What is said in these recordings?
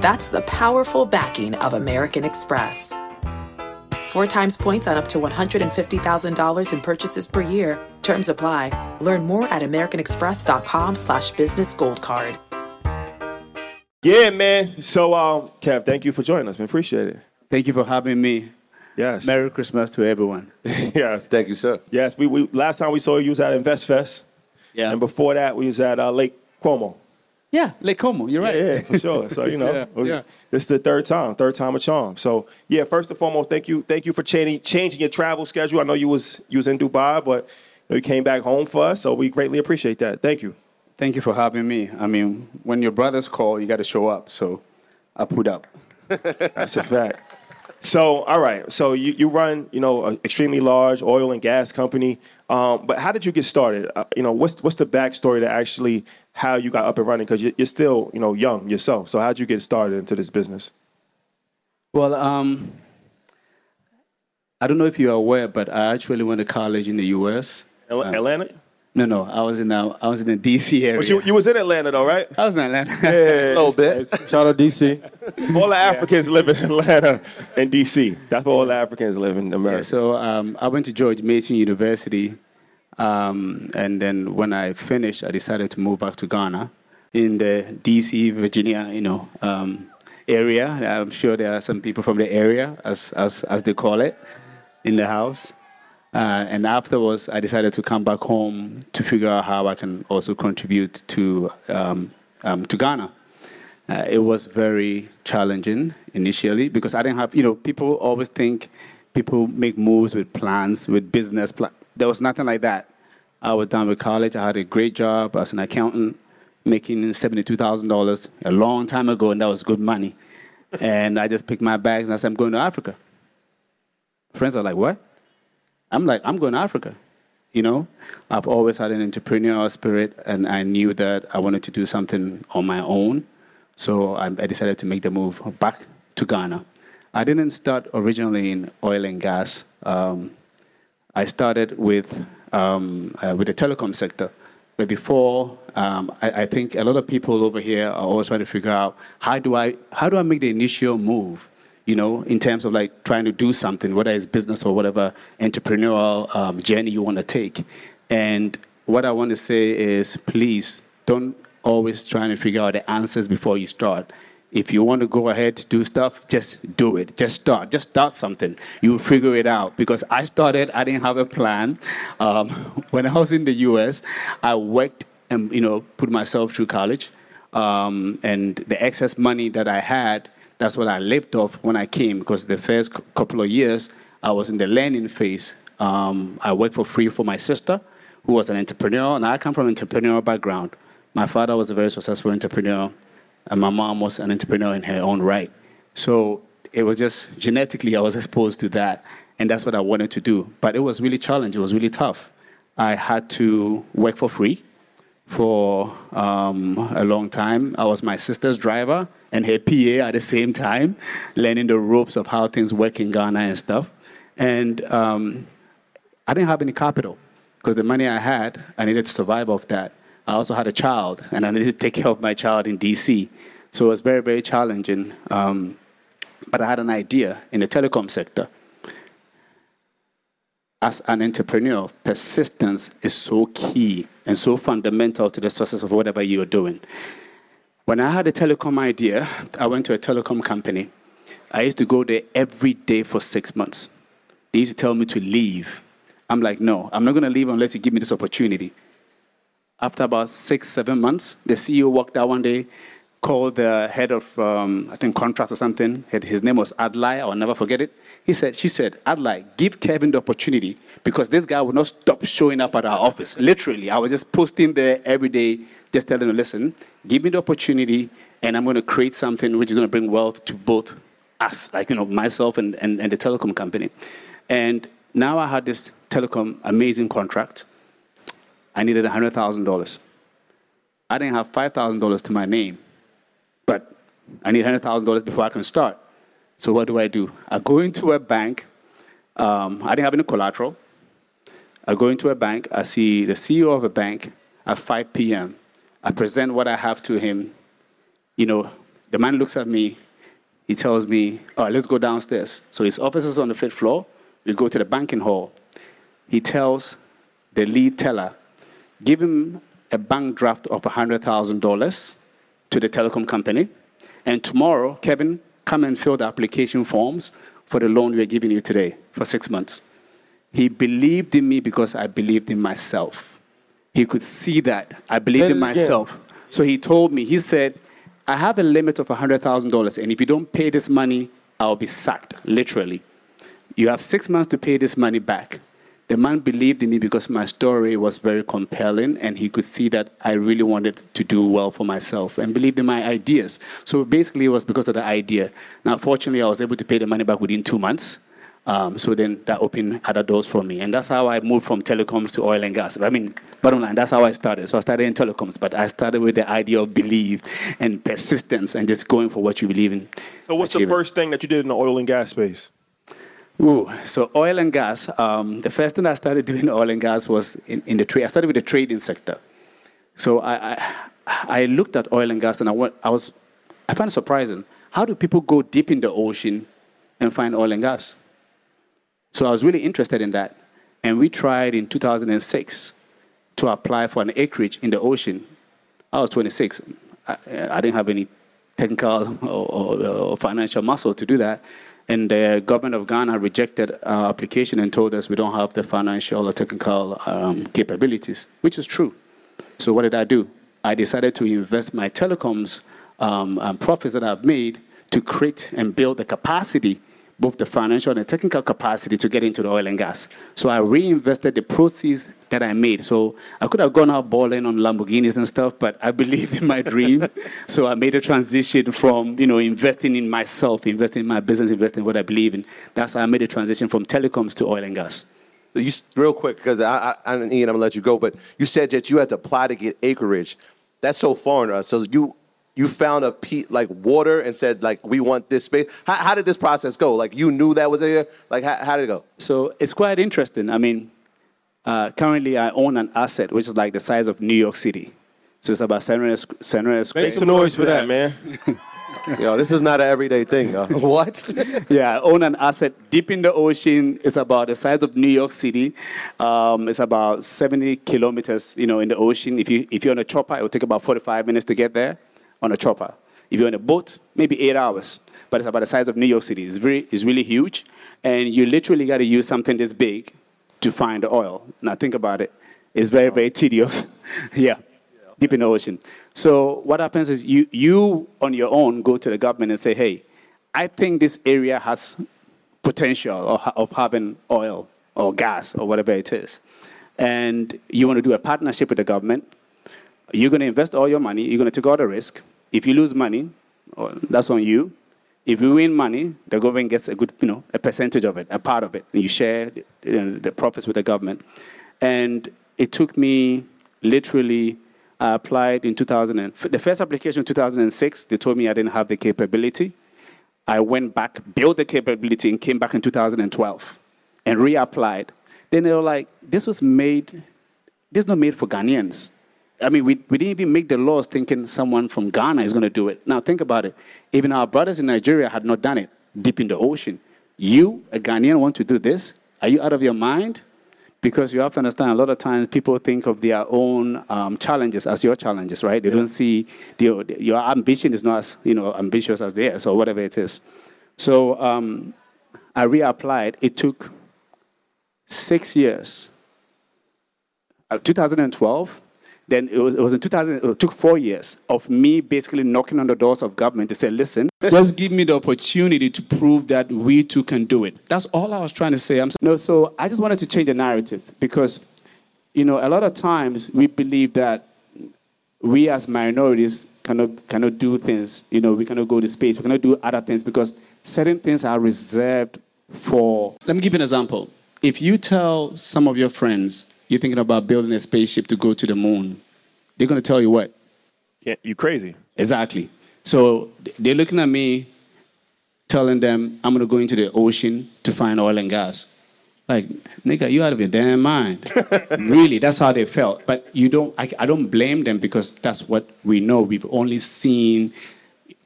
That's the powerful backing of American Express. Four times points on up to $150,000 in purchases per year. Terms apply. Learn more at americanexpress.com slash business gold card. Yeah, man. So, um, Kev, thank you for joining us, man. Appreciate it. Thank you for having me. Yes. Merry Christmas to everyone. yes. Thank you, sir. Yes. We, we last time we saw you, you was at InvestFest. Yeah. And before that, we was at uh, Lake Como. Yeah, Lake Como. You're right. Yeah, yeah, for sure. So you know, Yeah, we- yeah. this is the third time, third time a charm. So yeah, first and foremost, thank you, thank you for changing changing your travel schedule. I know you was you was in Dubai, but you, know, you came back home for us, so we greatly appreciate that. Thank you. Thank you for having me. I mean, when your brothers call, you got to show up. So I put up. That's a fact. So, all right. So you, you run, you know, an extremely large oil and gas company. Um, but how did you get started? Uh, you know, what's what's the backstory to actually how you got up and running? Because you're, you're still, you know, young yourself. So how did you get started into this business? Well, um, I don't know if you're aware, but I actually went to college in the U.S. Al- Atlanta. No, no, I was in uh, I was in the D.C. area. But you, you was in Atlanta though, right? I was in Atlanta. Yeah. A little bit. Shout out DC. All the Africans live in Atlanta and DC. That's where all the Africans live in America. Yeah, so um, I went to George Mason University, um, and then when I finished, I decided to move back to Ghana, in the D.C. Virginia, you know, um, area. I'm sure there are some people from the area, as as as they call it, in the house. Uh, and afterwards, I decided to come back home to figure out how I can also contribute to um, um, to Ghana. Uh, it was very challenging initially because I didn't have, you know, people always think people make moves with plans, with business plan. There was nothing like that. I was done with college. I had a great job as an accountant, making seventy-two thousand dollars a long time ago, and that was good money. and I just picked my bags and I said, "I'm going to Africa." Friends are like, "What?" I'm like, "I'm going to Africa." You know, I've always had an entrepreneurial spirit, and I knew that I wanted to do something on my own. So I, I decided to make the move back to Ghana. I didn't start originally in oil and gas. Um, I started with um, uh, with the telecom sector, but before um, I, I think a lot of people over here are always trying to figure out how do I how do I make the initial move, you know, in terms of like trying to do something, whether it's business or whatever entrepreneurial um, journey you want to take. And what I want to say is please don't always try to figure out the answers before you start. If you want to go ahead to do stuff, just do it. Just start. Just start something. You'll figure it out. Because I started, I didn't have a plan. Um, when I was in the U.S., I worked and you know put myself through college, um, and the excess money that I had, that's what I lived off when I came. Because the first couple of years, I was in the learning phase. Um, I worked for free for my sister, who was an entrepreneur, and I come from an entrepreneurial background. My father was a very successful entrepreneur, and my mom was an entrepreneur in her own right. So it was just genetically, I was exposed to that, and that's what I wanted to do. But it was really challenging, it was really tough. I had to work for free for um, a long time. I was my sister's driver and her PA at the same time, learning the ropes of how things work in Ghana and stuff. And um, I didn't have any capital because the money I had, I needed to survive off that. I also had a child, and I needed to take care of my child in DC. So it was very, very challenging. Um, but I had an idea in the telecom sector. As an entrepreneur, persistence is so key and so fundamental to the success of whatever you're doing. When I had a telecom idea, I went to a telecom company. I used to go there every day for six months. They used to tell me to leave. I'm like, no, I'm not going to leave unless you give me this opportunity. After about six, seven months, the CEO walked out one day, called the head of, um, I think, contracts or something. His name was Adlai. I'll never forget it. He said, she said, Adlai, give Kevin the opportunity because this guy will not stop showing up at our office. Literally, I was just posting there every day, just telling him, listen, give me the opportunity, and I'm going to create something which is going to bring wealth to both us, like you know, myself and, and, and the telecom company. And now I had this telecom amazing contract I needed $100,000. I didn't have $5,000 to my name, I need $100,000 before I can start. So what do I do? I go into a bank. Um, I didn't have any collateral. I go into a bank. I see the CEO of a bank at 5 p.m. I present what I have to him. You know, the man looks at me. He tells me, all right, let's go downstairs. So his office is on the fifth floor. We go to the banking hall. He tells the lead teller, give him a bank draft of $100,000 to the telecom company. And tomorrow, Kevin, come and fill the application forms for the loan we're giving you today for six months. He believed in me because I believed in myself. He could see that. I believed in myself. So he told me, he said, I have a limit of $100,000, and if you don't pay this money, I'll be sacked, literally. You have six months to pay this money back. The man believed in me because my story was very compelling and he could see that I really wanted to do well for myself and believed in my ideas. So basically, it was because of the idea. Now, fortunately, I was able to pay the money back within two months. Um, so then that opened other doors for me. And that's how I moved from telecoms to oil and gas. I mean, bottom line, that's how I started. So I started in telecoms, but I started with the idea of belief and persistence and just going for what you believe in. So, what's achieving. the first thing that you did in the oil and gas space? Ooh, so oil and gas. Um, the first thing I started doing oil and gas was in, in the trade. I started with the trading sector. So I, I, I looked at oil and gas and I, I was, I found it surprising. How do people go deep in the ocean and find oil and gas? So I was really interested in that. And we tried in 2006 to apply for an acreage in the ocean. I was 26. I, I didn't have any technical or, or, or financial muscle to do that. And the government of Ghana rejected our application and told us we don't have the financial or technical um, capabilities, which is true. So what did I do? I decided to invest my telecoms um, profits that I've made to create and build the capacity both the financial and the technical capacity to get into the oil and gas. So I reinvested the proceeds that I made. So I could have gone out balling on Lamborghinis and stuff, but I believed in my dream. so I made a transition from, you know, investing in myself, investing in my business, investing in what I believe in. That's how I made a transition from telecoms to oil and gas. You, real quick, because I, I, Ian, I'm gonna let you go, but you said that you had to apply to get acreage. That's so foreign to us. So you you found a pe- like water and said like we want this space how, how did this process go like you knew that was there like how, how did it go so it's quite interesting i mean uh, currently i own an asset which is like the size of new york city so it's about 700, 700 square make some noise for that man Yo, this is not an everyday thing. Uh, what? yeah, I own an asset deep in the ocean. It's about the size of New York City. Um, it's about 70 kilometers, you know, in the ocean. If you if you're on a chopper, it will take about 45 minutes to get there on a chopper. If you're on a boat, maybe eight hours. But it's about the size of New York City. It's very, it's really huge, and you literally got to use something this big to find the oil. Now think about it. It's very, very tedious. yeah, deep in the ocean. So what happens is you, you on your own go to the government and say, hey, I think this area has potential of, of having oil or gas or whatever it is. And you want to do a partnership with the government. You're going to invest all your money. You're going to take all the risk. If you lose money, that's on you. If you win money, the government gets a good, you know, a percentage of it, a part of it, and you share the, you know, the profits with the government. And it took me literally I applied in 2000. And, the first application in 2006, they told me I didn't have the capability. I went back, built the capability, and came back in 2012 and reapplied. Then they were like, this was made, this is not made for Ghanaians. I mean, we, we didn't even make the laws thinking someone from Ghana is going to do it. Now, think about it. Even our brothers in Nigeria had not done it deep in the ocean. You, a Ghanaian, want to do this? Are you out of your mind? because you have to understand a lot of times people think of their own um, challenges as your challenges, right? They yeah. don't see the, your ambition is not as you know ambitious as theirs or whatever it is. So um, I reapplied. It took six years. Uh, 2012 then it was, it was in 2000, it took four years of me basically knocking on the doors of government to say, listen, just give me the opportunity to prove that we too can do it. That's all I was trying to say. I'm, no, so I just wanted to change the narrative because, you know, a lot of times we believe that we as minorities cannot, cannot do things, you know, we cannot go to space, we cannot do other things because certain things are reserved for. Let me give you an example. If you tell some of your friends, you're thinking about building a spaceship to go to the moon, they're going to tell you what? Yeah, you crazy. Exactly. So they're looking at me, telling them I'm going to go into the ocean to find oil and gas. Like, nigga, you out of your damn mind. really, that's how they felt. But you don't. I, I don't blame them because that's what we know. We've only seen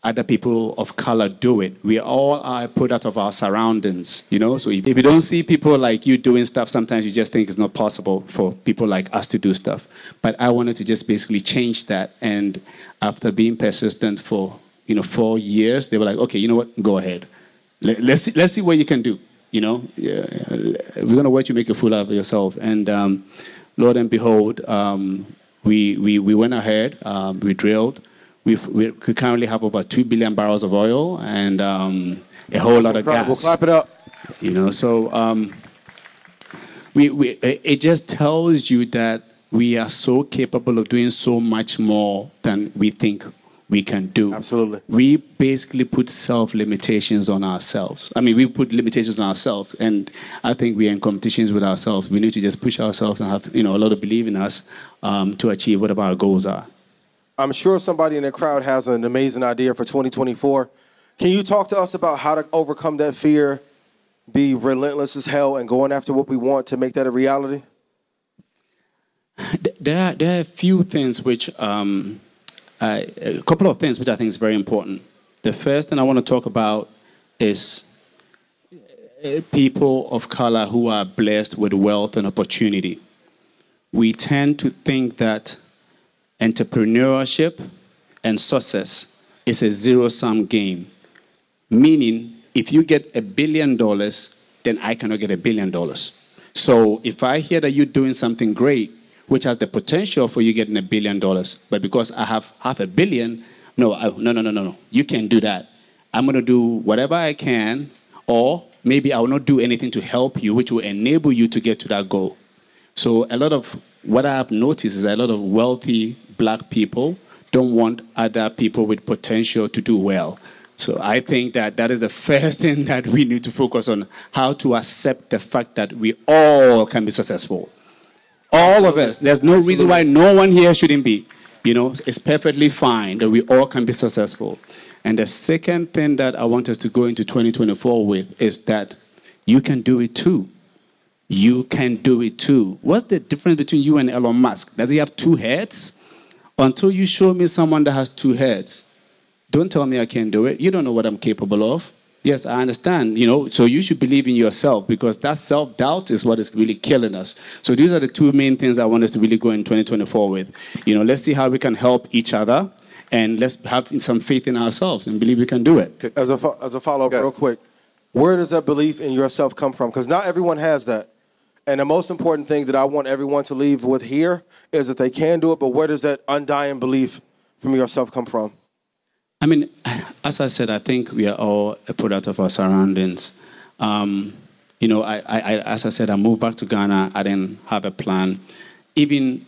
other people of color do it. We all are a product of our surroundings, you know? So if, if you don't see people like you doing stuff, sometimes you just think it's not possible for people like us to do stuff. But I wanted to just basically change that. And after being persistent for, you know, four years, they were like, okay, you know what? Go ahead. Let, us see, let's see what you can do. You know, yeah, we're going to watch you make a fool out of yourself. And um, Lord and behold, um, we, we, we went ahead, um, we drilled, We've, we currently have over 2 billion barrels of oil and um, a whole That's lot incredible. of gas. We'll clap it up. You know, so um, we, we, it just tells you that we are so capable of doing so much more than we think we can do. Absolutely. We basically put self limitations on ourselves. I mean, we put limitations on ourselves, and I think we're in competitions with ourselves. We need to just push ourselves and have you know a lot of belief in us um, to achieve whatever our goals are. I'm sure somebody in the crowd has an amazing idea for 2024. Can you talk to us about how to overcome that fear, be relentless as hell, and going after what we want to make that a reality? There are, there are a few things which, um, a couple of things which I think is very important. The first thing I want to talk about is uh, people of color who are blessed with wealth and opportunity. We tend to think that entrepreneurship and success is a zero sum game. Meaning, if you get a billion dollars, then I cannot get a billion dollars. So if I hear that you're doing something great, which has the potential for you getting a billion dollars, but because I have half a billion, no, I, no, no, no, no, no, you can't do that. I'm going to do whatever I can, or maybe I will not do anything to help you, which will enable you to get to that goal. So a lot of what I have noticed is a lot of wealthy black people don't want other people with potential to do well. So I think that that is the first thing that we need to focus on how to accept the fact that we all can be successful. All of us. There's no Absolutely. reason why no one here shouldn't be. You know, it's perfectly fine that we all can be successful. And the second thing that I want us to go into 2024 with is that you can do it too. You can do it too. What's the difference between you and Elon Musk? Does he have two heads? Until you show me someone that has two heads, Don't tell me I can't do it. You don't know what I'm capable of. Yes, I understand, you know, so you should believe in yourself because that self doubt is what is really killing us. So these are the two main things I want us to really go in 2024 with. You know, let's see how we can help each other and let's have some faith in ourselves and believe we can do it. As a, fo- as a follow up, Okay. real quick, where does that belief in yourself come from? Because not everyone has that. And the most important thing that I want everyone to leave with here is that they can do it, but where does that undying belief from yourself come from? I mean, as I said, I think we are all a product of our surroundings. Um, you know, I, I, as I said, I moved back to Ghana. I didn't have a plan. Even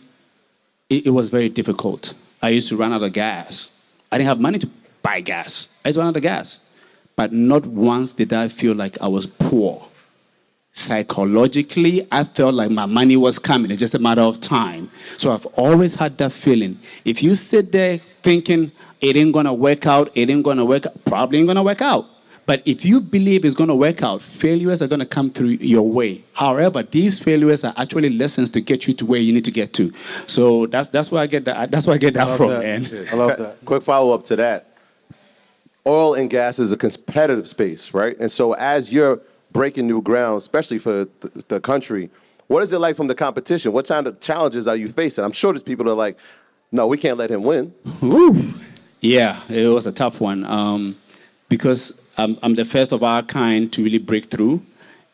it, it was very difficult. I used to run out of gas. I didn't have money to buy gas. I to run out of gas. But not once did I feel like I was poor. Psychologically, I felt like my money was coming. It's just a matter of time. So I've always had that feeling. If you sit there thinking it ain't gonna work out, it ain't gonna work out, probably ain't gonna work out. But if you believe it's gonna work out, failures are gonna come through your way. However, these failures are actually lessons to get you to where you need to get to. So that's that's where I get that. That's where I get that Love from, that. man. I love that. Quick follow up to that. Oil and gas is a competitive space, right? And so as you're breaking new ground, especially for the, the country, what is it like from the competition? What kind of challenges are you facing? I'm sure there's people that are like, no, we can't let him win. Yeah, it was a tough one um, because I'm, I'm the first of our kind to really break through.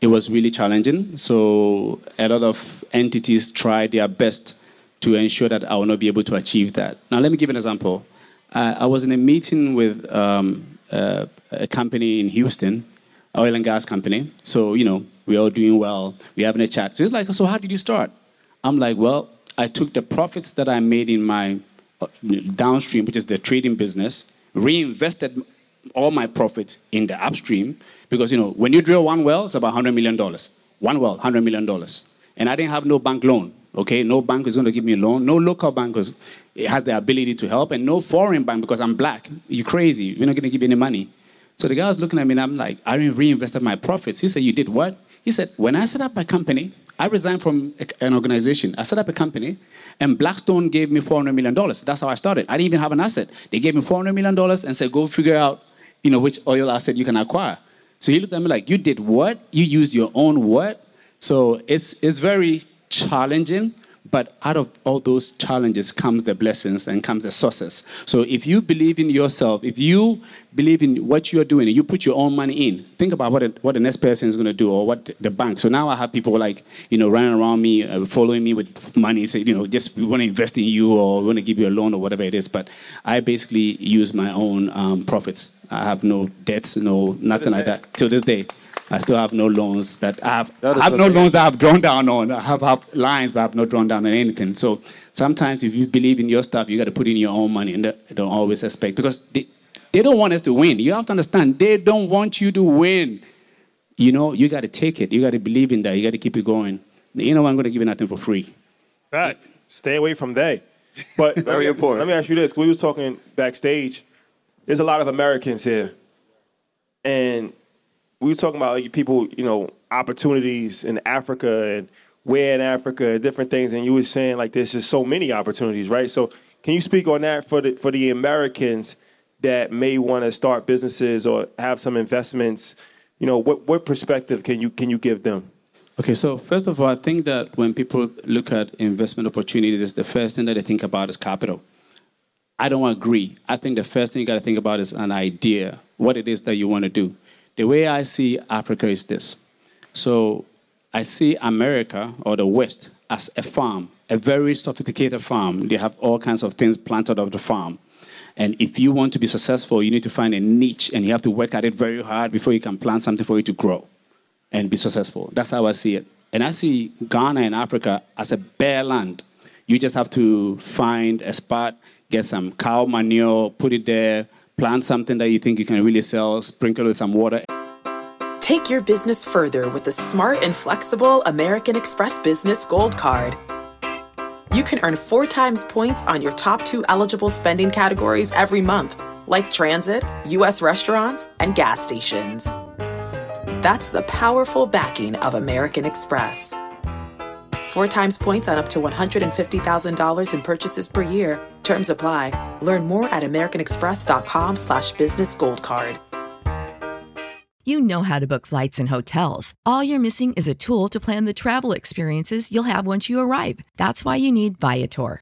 It was really challenging. So a lot of entities tried their best to ensure that I will not be able to achieve that. Now, let me give an example. Uh, I was in a meeting with um, uh, a company in Houston, oil and gas company. So, you know, we're all doing well. We're having a chat. So it's like, so how did you start? I'm like, well, I took the profits that I made in my uh, downstream, which is the trading business, reinvested all my profits in the upstream because you know when you drill one well, it's about hundred million dollars. One well, hundred million dollars, and I didn't have no bank loan. Okay, no bank is going to give me a loan. No local bank has the ability to help, and no foreign bank because I'm black. You crazy? You're not going to give me any money. So the guy was looking at me, and I'm like, I reinvested my profits. He said, You did what? He said, When I set up my company, I resigned from an organization. I set up a company, and Blackstone gave me $400 million. That's how I started. I didn't even have an asset. They gave me $400 million and said, Go figure out you know, which oil asset you can acquire. So he looked at me like, You did what? You used your own what? So it's, it's very challenging. But out of all those challenges comes the blessings and comes the sources. So if you believe in yourself, if you believe in what you're doing and you put your own money in, think about what, it, what the next person is going to do or what the bank. So now I have people like, you know, running around me, uh, following me with money, say, you know, just we want to invest in you or we want to give you a loan or whatever it is. But I basically use my own um, profits. I have no debts, no nothing like that till this day. I still have no loans that I have. That is I have no loans that I've drawn down on. I have, have lines, but I've not drawn down on anything. So sometimes, if you believe in your stuff, you got to put in your own money, and they they don't always expect because they, they don't want us to win. You have to understand, they don't want you to win. You know, you got to take it. You got to believe in that. You got to keep it going. You know, I'm going to give you nothing for free. Right. Stay away from they. But let Very me- important. Let me ask you this: We was talking backstage. There's a lot of Americans here, and we were talking about people, you know, opportunities in Africa and where in Africa and different things. And you were saying like there's just so many opportunities, right? So can you speak on that for the for the Americans that may want to start businesses or have some investments? You know, what what perspective can you can you give them? Okay, so first of all, I think that when people look at investment opportunities, the first thing that they think about is capital. I don't agree. I think the first thing you got to think about is an idea, what it is that you want to do. The way I see Africa is this. So I see America or the West as a farm, a very sophisticated farm. They have all kinds of things planted off the farm. And if you want to be successful, you need to find a niche and you have to work at it very hard before you can plant something for it to grow and be successful. That's how I see it. And I see Ghana and Africa as a bare land. You just have to find a spot, get some cow manure, put it there, plant something that you think you can really sell, sprinkle with some water. Take your business further with the smart and flexible American Express Business Gold Card. You can earn four times points on your top two eligible spending categories every month, like transit, U.S. restaurants, and gas stations. That's the powerful backing of American Express. Four times points on up to $150,000 in purchases per year. Terms apply. Learn more at americanexpress.com slash business gold card. You know how to book flights and hotels. All you're missing is a tool to plan the travel experiences you'll have once you arrive. That's why you need Viator.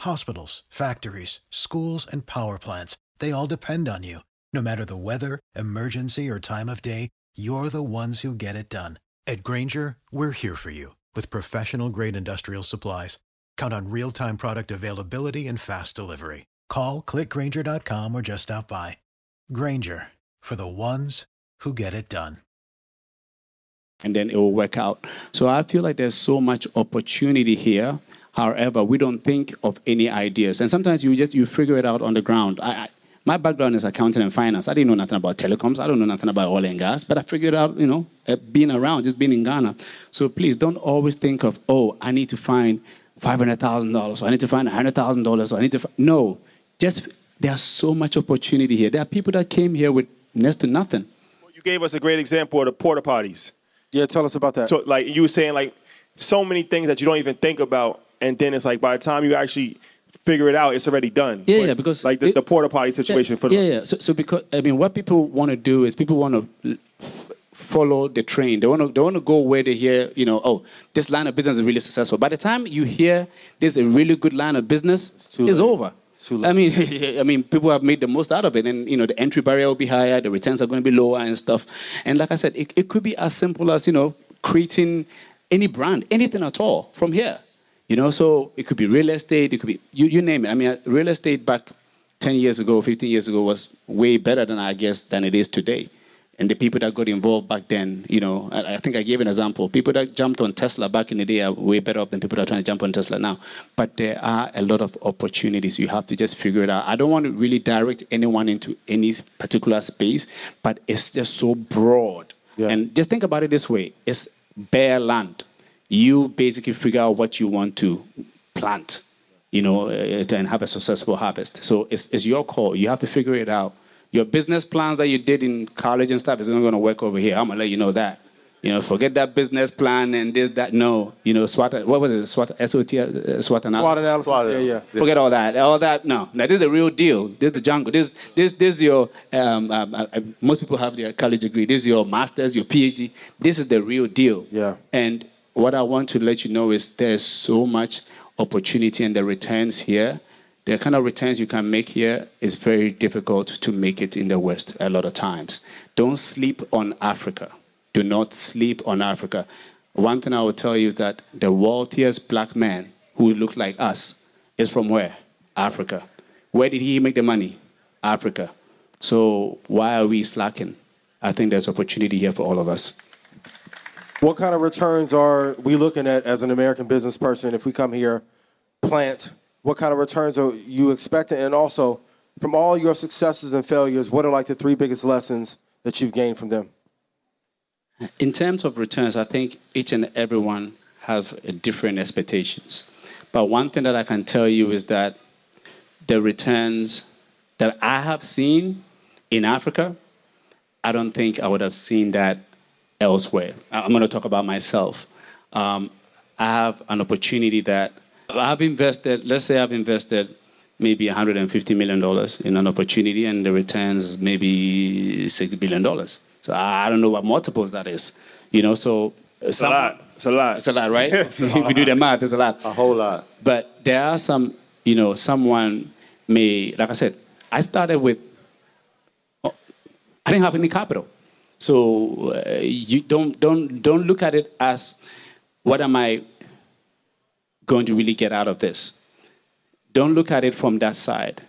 Hospitals, factories, schools, and power plants, they all depend on you. No matter the weather, emergency, or time of day, you're the ones who get it done. At Grainger, we're here for you with professional grade industrial supplies. Count on real time product availability and fast delivery. Call clickgrainger.com or just stop by. Grainger for the ones who get it done. and then it will work out. So I feel like there's so much opportunity here. However, we don't think of any ideas, and sometimes you just you figure it out on the ground. I, I, my background is accounting and finance. I didn't know nothing about telecoms. I don't know nothing about oil and gas, but I figured out, you know, uh, being around, just being in Ghana. So please don't always think of, oh, I need to find five hundred thousand dollars, or I need to find hundred thousand dollars, or I need to. Fi-. No, just there's so much opportunity here. There are people that came here with next to nothing. You gave us a great example of the porta potties. Yeah, tell us about that. So like you were saying, like so many things that you don't even think about, and then it's like by the time you actually figure it out, it's already done. Yeah, Like- yeah, because like the, it- the porta potty situation for the yeah, yeah. So, so because I mean, what people want to do is people want to follow the train. They want to they want to go where they hear, you know, oh, this line of business is really successful. By the time you hear this is a really good line of business, it's, too late. over. too late. I mean, I mean, people have made the most out of it, and you know, the entry barrier will be higher, the returns are going to be lower, and stuff. And like I said, it, it could be as simple as you know, creating any brand, anything at all from here. You know, so it could be real estate, it could be you, you name it. I mean, uh, real estate back 10 years ago, 15 years ago was way better than I guess than it is today. And the people that got involved back then, you know, I, I think I gave an example. People that jumped on Tesla back in the day are way better off than people that are trying to jump on Tesla now. But there are a lot of opportunities. You have to just figure it out. I don't want to really direct anyone into any particular space, but it's just so broad. Yeah. And just think about it this way it's bare land. You basically figure out what you want to plant you know, uh, and have a successful harvest. So it's, it's your call. You have to figure it out. Your business plans that you did in college and stuff is not going to work over here. I'm going to let you know that. You know, forget that business plan and this, that. No, you know, SWOT, what was it? SWOT, SOT, uh, SWOT analysis. SWOT analysis. Yeah, yeah. Forget all that. All that. No. Now this is the real deal. This is the jungle. This this this is your. Um, um, uh, uh, most people have their college degree. This is your master's, your PhD. This is the real deal. Yeah. And what I want to let you know is there's so much opportunity and the returns here. The kind of returns you can make here is very difficult to make it in the West a lot of times. Don't sleep on Africa. Do not sleep on Africa. One thing I will tell you is that the wealthiest black man who look like us is from where? Africa. Where did he make the money? Africa. So why are we slacking? I think there's opportunity here for all of us. What kind of returns are we looking at as an American business person if we come here, plant? What kind of returns are you expecting? And also, from all your successes and failures, what are like the three biggest lessons that you've gained from them? In terms of returns, I think each and everyone have different expectations. But one thing that I can tell you is that the returns that I have seen in Africa, I don't think I would have seen that elsewhere. I'm going to talk about myself. Um, I have an opportunity that I've invested, let's say I've invested maybe $150 million in an opportunity and the returns maybe $6 billion. So I don't know what multiples that is. You know, so It's a lot. It's a lot. It's a lot, right? if you do the math, it's a lot. A whole lot. But there are some, you know, someone may, like I said, I started with, oh, I didn't have any capital. So uh, you don't, don't, don't look at it as what am I going to really get out of this? Don't look at it from that side.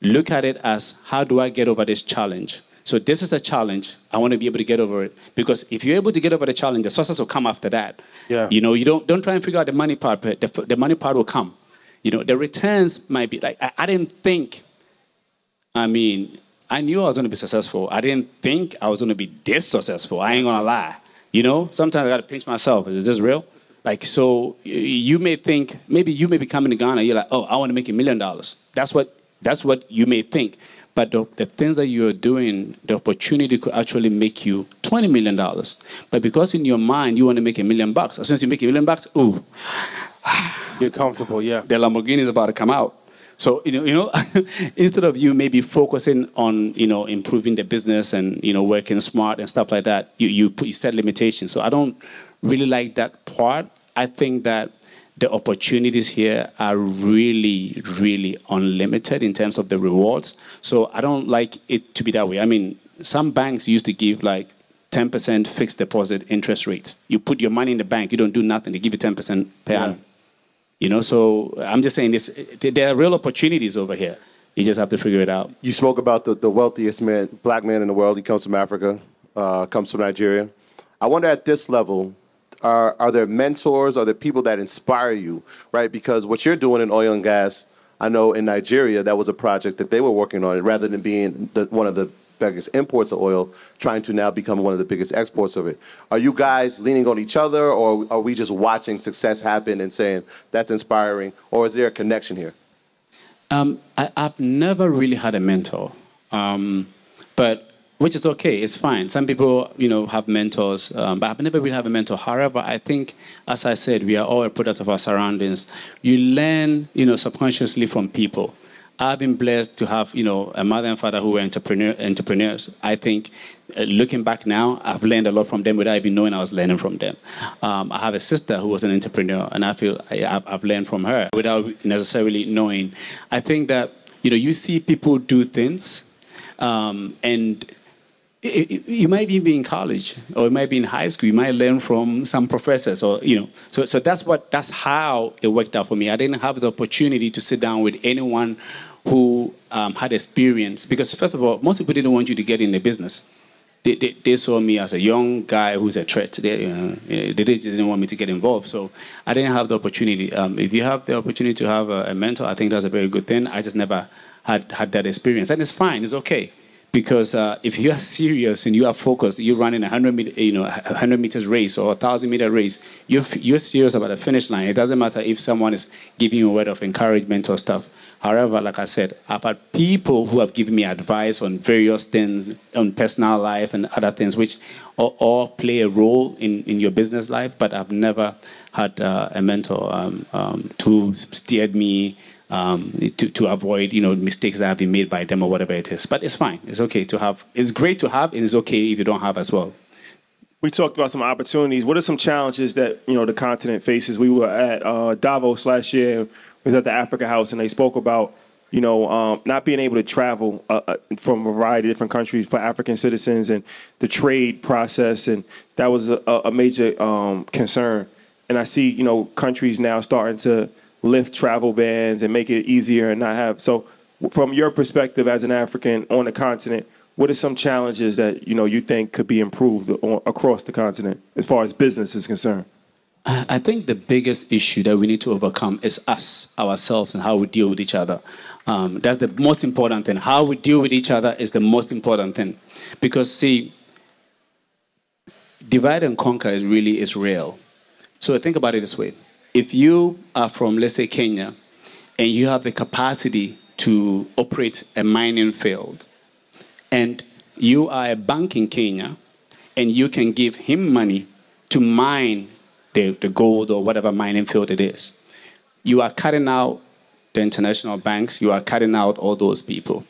Look at it as how do I get over this challenge? So this is a challenge. I want to be able to get over it because if you're able to get over the challenge, the success will come after that. Yeah. You know, you don't don't try and figure out the money part. But the, the money part will come. You know, the returns might be like I, I didn't think. I mean, I knew I was going to be successful. I didn't think I was going to be this successful. I ain't gonna lie. You know, sometimes I got to pinch myself. Is this real? Like, so you may think maybe you may be coming to Ghana. You're like, oh, I want to make a million dollars. That's what that's what you may think. But the, the things that you are doing, the opportunity could actually make you twenty million dollars. But because in your mind you want to make a million bucks, as soon as you make a million bucks, ooh. You're comfortable, yeah. the Lamborghini is about to come out. So you know, you know, instead of you maybe focusing on you know improving the business and you know working smart and stuff like that, you you put you set limitations. So I don't really like that part. I think that the opportunities here are really really unlimited in terms of the rewards. So I don't like it to be that way. I mean, some banks used to give like 10% fixed deposit interest rates. You put your money in the bank, you don't do nothing, they give you 10% per annum. You know, so I'm just saying this. There are real opportunities over here. You just have to figure it out. You spoke about the, the wealthiest man, black man in the world. He comes from Africa, uh, comes from Nigeria. I wonder at this level, are, are there mentors? Are there people that inspire you, right? Because what you're doing in oil and gas, I know in Nigeria, that was a project that they were working on. Rather than being the, one of the biggest imports of oil, trying to now become one of the biggest exports of it. Are you guys leaning on each other, or are we just watching success happen and saying that's inspiring, or is there a connection here? Um, I, I've never really had a mentor, um, but which is okay. It's fine. Some people, you know, have mentors, um, but I've never really had a mentor. However, I think, as I said, we are all a product of our surroundings. You learn, you know, subconsciously from people. I've been blessed to have, you know, a mother and father who were entrepreneur, entrepreneurs. I think, uh, looking back now, I've learned a lot from them without even knowing I was learning from them. Um, I have a sister who was an entrepreneur, and I feel I, I've, I've learned from her without necessarily knowing. I think that, you know, you see people do things, um, and it, it- you might be in college or you might be in high school. You might learn from some professors, or you know. So, so that's what that's how it worked out for me. I didn't have the opportunity to sit down with anyone who um, had experience because, first of all, most people didn't want you to get in the business. They, they, they saw me as a young guy who's a threat. They, you they didn't want me to get involved. So I didn't have the opportunity. Um, if you have the opportunity to have a, a mentor, I think that's a very good thing. I just never had, had that experience. And it's fine, it's okay because uh, if you are serious and you are focused, you're running a hundred meter, you know, hundred meters race or a thousand meter race. You're you're serious about the finish line. It doesn't matter if someone is giving you a word of encouragement or stuff. However, like I said, had people who have given me advice on various things, on personal life and other things, which all, play a role in, in your business life. But I've never had uh, a mentor um, um, who steered me um, to, to avoid you know mistakes that have been made by them or whatever it is. But it's fine. It's okay to have. It's great to have, and it's okay if you don't have as well. We talked about some opportunities. What are some challenges that you know the continent faces? We were at uh, Davos last year. We was at the Africa House, and they spoke about you know um, not being able to travel uh, uh, from a variety of different countries for African citizens, and the trade process, and that was a, a major um, concern. And I see you know countries now starting to lift travel bans and make it easier and not have. So, from your perspective as an African on the continent, what are some challenges that you know you think could be improved on, across the continent as far as business is concerned? I think the biggest issue that we need to overcome is us, ourselves, and how we deal with each other. Um, that's the most important thing. How we deal with each other is the most important thing. Because, see, divide and conquer is really is real. So think about it this way. If you are from, let's say, Kenya, and you have the capacity to operate a mining field, and you are a bank in Kenya, and you can give him money to mine the, the gold or whatever mining field it is, you are cutting out the international banks, you are cutting out all those people.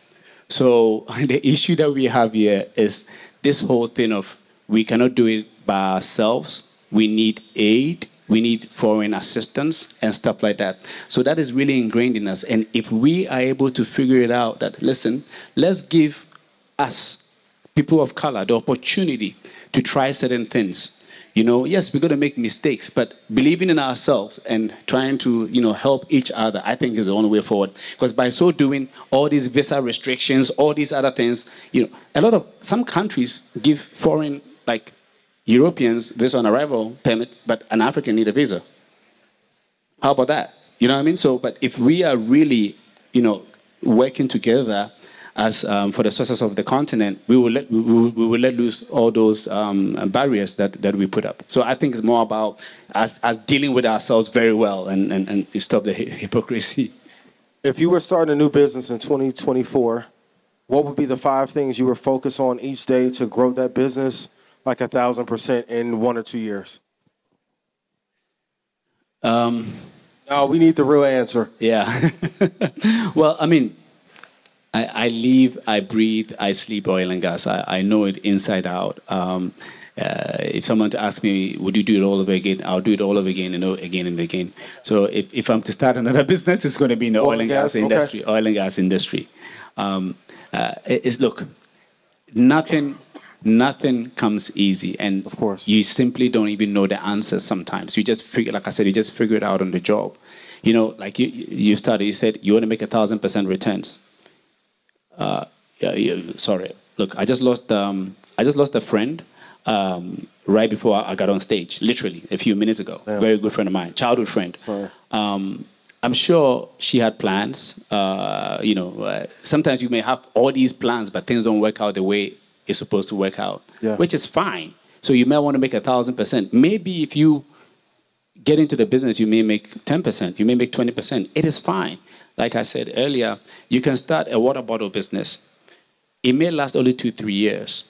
So the issue that we have here is this whole thing of we cannot do it by ourselves. We need aid. We need foreign assistance and stuff like that. So that is really ingrained in us. And if we are able to figure it out, that listen, let's give us people of color the opportunity to try certain things. You know, yes, we're going to make mistakes, but believing in ourselves and trying to, you know, help each other, I think is the only way forward. Because by so doing, all these visa restrictions, all these other things, you know, a lot of some countries give foreign, like Europeans, visa on arrival permit, but an African need a visa. How about that? You know what I mean? So, but if we are really, you know, working together as um, for the success of the continent, we will let we will, we will let loose all those um, barriers that, that we put up. So I think it's more about us, us dealing with ourselves very well and, and, and stop the hypocrisy. If you were starting a new business in 2024, what would be the five things you were focused on each day to grow that business like a thousand percent in one or two years? Um, No, we need the real answer. yeah. well, I mean, I, I live, I breathe, I sleep oil and gas. I, I know it inside out. Um, uh, if someone to ask me, would you do it all over again? I'll do it all over again and again and again. So if, if I'm to start another business, it's going to be in the oil, and gas, gas, okay. industry. Oil and gas industry. Um, uh, it- it's look, nothing, nothing comes easy, and Of course. you simply don't even know the answers. Sometimes you just figure, like I said, you just figure it out on the job. You know, like you, you started, you said you want to make a thousand percent returns uh, yeah, yeah, sorry. Look, I just lost um, I just lost a friend um, right before I got on stage, literally a few minutes ago. Very good friend of mine, childhood friend. Sorry. Um, I'm sure she had plans. Uh, you know, uh, sometimes you may have all these plans, but things don't work out the way it's supposed to work out, Yeah. which is fine. So you may want to make a thousand percent. Maybe if you get into the business, you may make 10%, you may make 20%. It is fine. Like I said earlier, you can start a water bottle business. It may last only two, three years,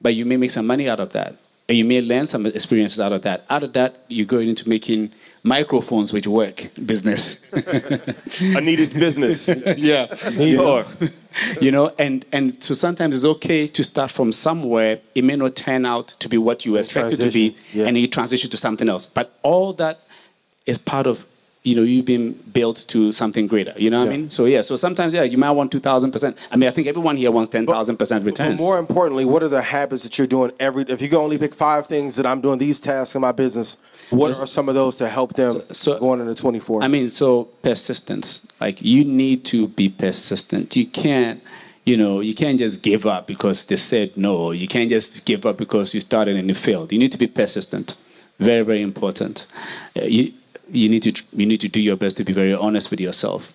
but you may make some money out of that. And you may learn some experiences out of that. Out of that, you go into making microphones which work business. I needed business. yeah. Sure. you know and and so sometimes it's okay to start from somewhere it may not turn out to be what you expect it to be yeah. and you transition to something else but all that is part of you know you've been built to something greater you know what i mean so yeah so sometimes yeah you might want 2000% i mean i think everyone here wants 10000% returns. But more importantly, what are the habits that you're doing every? If you can only pick five things that I'm doing these tasks in my business, what are some of those to help them so- going into 24? I mean, so persistence. Like you need to be persistent. You can't, you know, you can't just give up because they said no. You can't just give up because you started and you failed. You need to be persistent. Very, very important. Uh, you you need to you need to do your best to be very honest with yourself.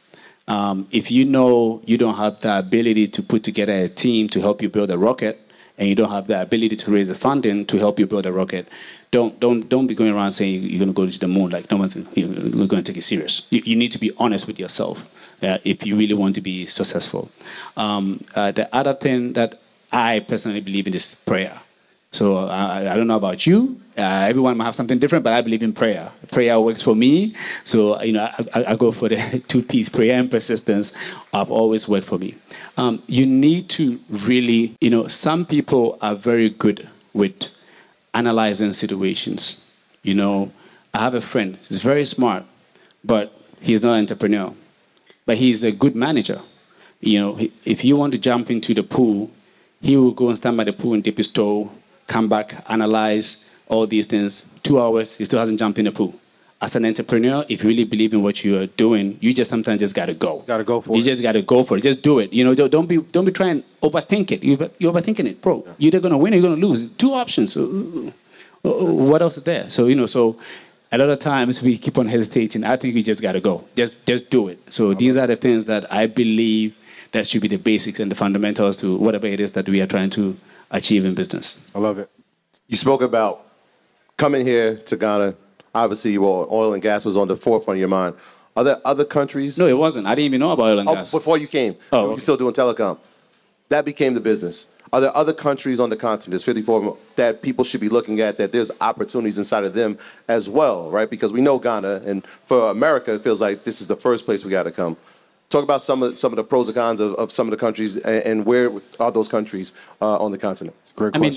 Um, if you know you don't have the ability to put together a team to help you build a rocket, and you don't have the ability to raise the funding to help you build a rocket, don't don't don't be going around saying you're going to go to the moon like no one's you know, we're going to take it serious. You, you need to be honest with yourself uh, if you really want to be successful. Um, uh, the other thing that I personally believe in is prayer. So uh, I, I don't know about you. Uh, everyone might have something different, but I believe in prayer. Prayer works for me. So you know, I, I, go for the two-piece prayer and persistence. Have always worked for me. Um, you need to really, you know, some people are very good with analyzing situations. You know, I have a friend. He's very smart, but he's not an entrepreneur. But he's a good manager. You know, if you want to jump into the pool, he will go and stand by the pool and dip his toe, come back, analyze all these things. Two hours, he still hasn't jumped in the pool. As an entrepreneur, if you really believe in what you are doing, you just sometimes just gotta go. Gotta go for you it. You just gotta go for it. Just do it. You know, don't be don't be trying to overthink it. You you're overthinking it, bro. You're either gonna win or you're gonna lose. Two options. So, uh, uh, what else is there? So you know, so a lot of times we keep on hesitating. I think we just gotta go. Just just do it. So these are the things that I believe that should be the basics and the fundamentals to whatever it is that we are trying to achieve in business. I love it. You spoke about coming here to Ghana. Obviously, you were, oil and gas was on the forefront of your mind. Are there other countries? No, it wasn't. I didn't even know about oil and Oh, gas. before you came. Oh, you were okay. still doing telecom. That became the business. Are there other countries on the continent, there's 54 that people should be looking at that there's opportunities inside of them as well, right? Because we know Ghana, and for America, it feels like this is the first place we got to come. Talk about some of some of the pros and cons of, of some of the countries, and, and where are those countries uh, on the continent? Great I mean.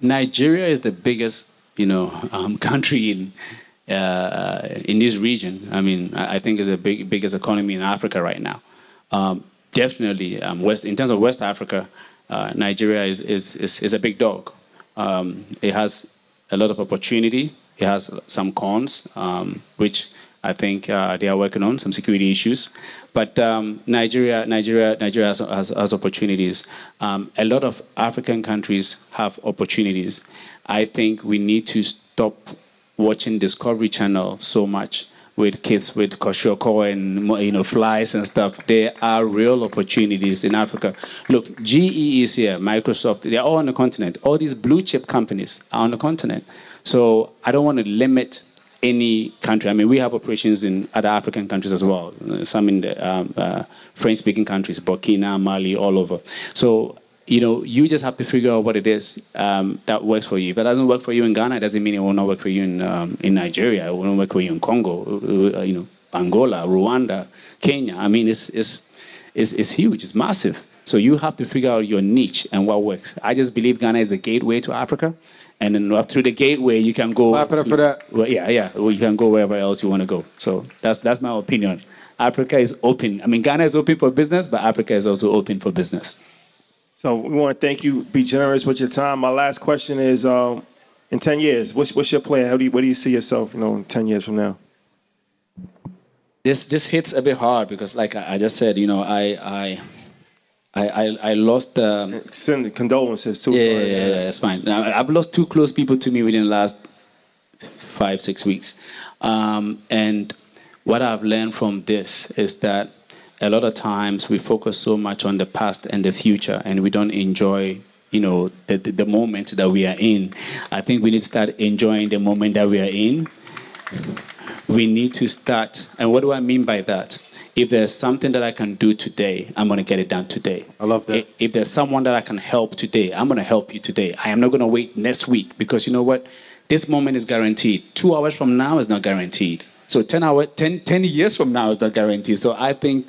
Nigeria is the biggest, you know, um, country in uh, in this region. I mean, I, I think it's the big, biggest economy in Africa right now. Um, definitely, um, West in terms of West Africa, uh, Nigeria is, is is is a big dog. Um, it has a lot of opportunity. It has some cons, um, which I think uh, they are working on some security issues. But um, Nigeria, Nigeria, Nigeria has, has, has opportunities. Um, a lot of African countries have opportunities. I think we need to stop watching Discovery Channel so much with kids with kwashiorkor and you know flies and stuff. There are real opportunities in Africa. Look, GE is here, Microsoft. They're all on the continent. All these blue chip companies are on the continent. So I don't want to limit any country. I mean, we have operations in other African countries as well. Some in the um, uh, French-speaking countries, Burkina, Mali, all over. So you know, you just have to figure out what it is um, that works for you. If it doesn't work for you in Ghana, it doesn't mean it will not work for you in um, in Nigeria. It will not work for you in Congo. Uh, you know, Angola, Rwanda, Kenya. I mean, it's it's it's, it's huge. It's massive. So you have to figure out your niche and what works. I just believe Ghana is the gateway to Africa, and then through the gateway you can go. Clap it up to, for that. Well, yeah, yeah. Well, you can go wherever else you want to go. So that's that's my opinion. Africa is open. I mean, Ghana is open for business, but Africa is also open for business. So we want to thank you. Be generous with your time. My last question is: um, in ten years, what's what's your plan? How do you, where do you see yourself? You know, in ten years from now. This this hits a bit hard because, like I, I just said, you know, I I. I, I, I lost. Um, Send condolences too. yeah, yeah, yeah, yeah, that's fine. Now, I've lost two close people to me within the last five, six weeks. Um, and what I've learned from this is that a lot of times we focus so much on the past and the future and we don't enjoy you know the, the, the moment that we are in i think we need to start enjoying the moment that we are in we need to start and what do i mean by that if there's something that i can do today i'm going to get it done today I love that. if, there's someone that i can help today i'm going to help you today i am not going to wait next week because you know what this moment is guaranteed two hours from now is not guaranteed so 10, hour, 10, 10 years from now is not guaranteed. So I think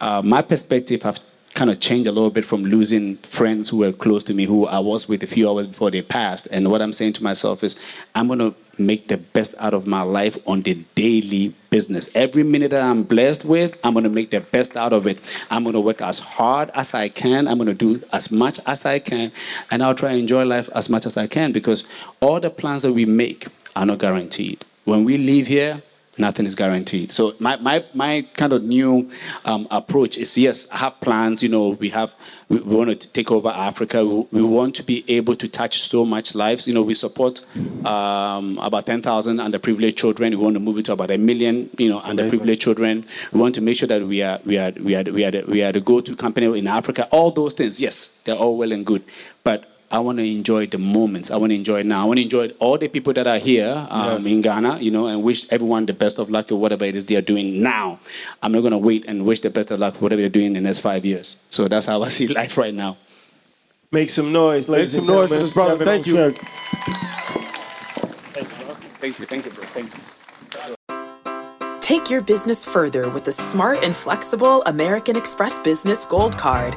uh, my perspective have kind of changed a little bit from losing friends who were close to me, who I was with a few hours before they passed. And what I'm saying to myself is, I'm going to make the best out of my life on the daily business. Every minute that I'm blessed with, I'm going to make the best out of it. I'm going to work as hard as I can. I'm going to do as much as I can. And I'll try and enjoy life as much as I can because all the plans that we make are not guaranteed. When we leave here, nothing is guaranteed. So my, my, my kind of new um, approach is yes, I have plans. You know, we have we, we want to take over Africa. We, we, want to be able to touch so much lives. You know, we support um, about ten thousand underprivileged children. We want to move it to about a million. You know, underprivileged children. We want to make sure that we are we are we are we are the, we are the go-to company in Africa. All those things, yes, they're all well and good, but I want to enjoy the moments. I want to enjoy it now. I want to enjoy all the people that are here um, Yes. in Ghana, you know, and wish everyone the best of luck or whatever it is they are doing now. I'm not going to wait and wish the best of luck whatever they're doing in the next five years. So that's how I see life right now. Make some noise, ladies some and noise for gentlemen. this brother. Kevin Thank you. Thank you, thank you, bro. Thank you. Take your business further with the smart and flexible American Express Business Gold Card.